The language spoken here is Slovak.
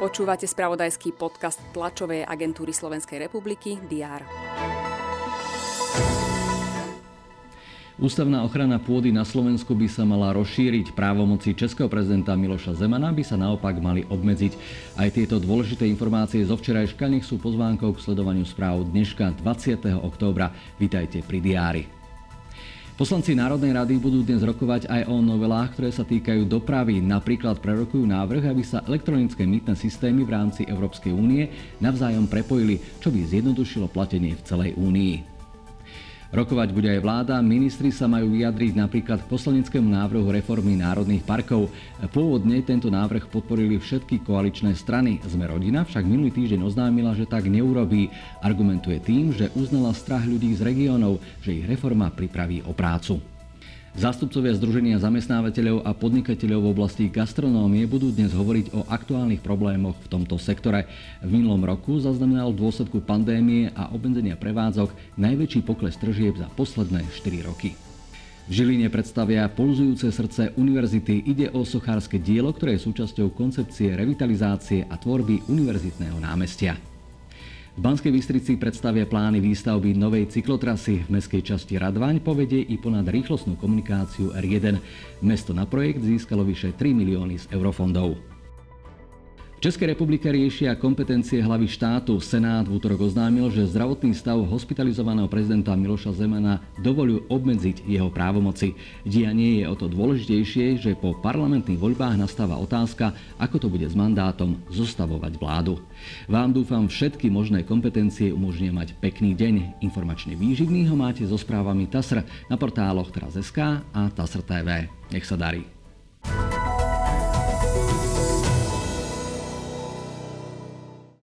Počúvate spravodajský podcast tlačovej agentúry Slovenskej republiky DR. Ústavná ochrana pôdy na Slovensku by sa mala rozšíriť. Právomoci českého prezidenta Miloša Zemana by sa naopak mali obmedziť. Aj tieto dôležité informácie zo včerajška nech sú pozvánkou k sledovaniu správ dneška 20. októbra. Vítajte pri diári. Poslanci Národnej rady budú dnes rokovať aj o novelách, ktoré sa týkajú dopravy. Napríklad prerokujú návrh, aby sa elektronické mýtne systémy v rámci Európskej únie navzájom prepojili, čo by zjednodušilo platenie v celej únii. Rokovať bude aj vláda. Ministri sa majú vyjadriť napríklad k poslaneckému návrhu reformy národných parkov. Pôvodne tento návrh podporili všetky koaličné strany. Sme rodina však minulý týždeň oznámila, že tak neurobí. Argumentuje tým, že uznala strach ľudí z regiónov, že ich reforma pripraví o prácu. Zástupcovia Združenia zamestnávateľov a podnikateľov v oblasti gastronómie budú dnes hovoriť o aktuálnych problémoch v tomto sektore. V minulom roku zaznamenal v dôsledku pandémie a obmedzenia prevádzok najväčší pokles tržieb za posledné 4 roky. V Žiline predstavia pulzujúce srdce univerzity. Ide o sochárske dielo, ktoré je súčasťou koncepcie revitalizácie a tvorby univerzitného námestia. V Banskej Bystrici predstavia plány výstavby novej cyklotrasy. V meskej časti Radvaň povedie i ponad rýchlostnú komunikáciu R1. Mesto na projekt získalo vyše 3 milióny z eurofondov. Českej republike riešia kompetencie hlavy štátu. Senát v útorok oznámil, že zdravotný stav hospitalizovaného prezidenta Miloša Zemana dovolujú obmedziť jeho právomoci. Dianie je o to dôležitejšie, že po parlamentných voľbách nastáva otázka, ako to bude s mandátom zostavovať vládu. Vám dúfam všetky možné kompetencie umožnia mať pekný deň. Informačne výživný ho máte so správami TASR na portáloch teraz.sk a TASR TV. Nech sa darí.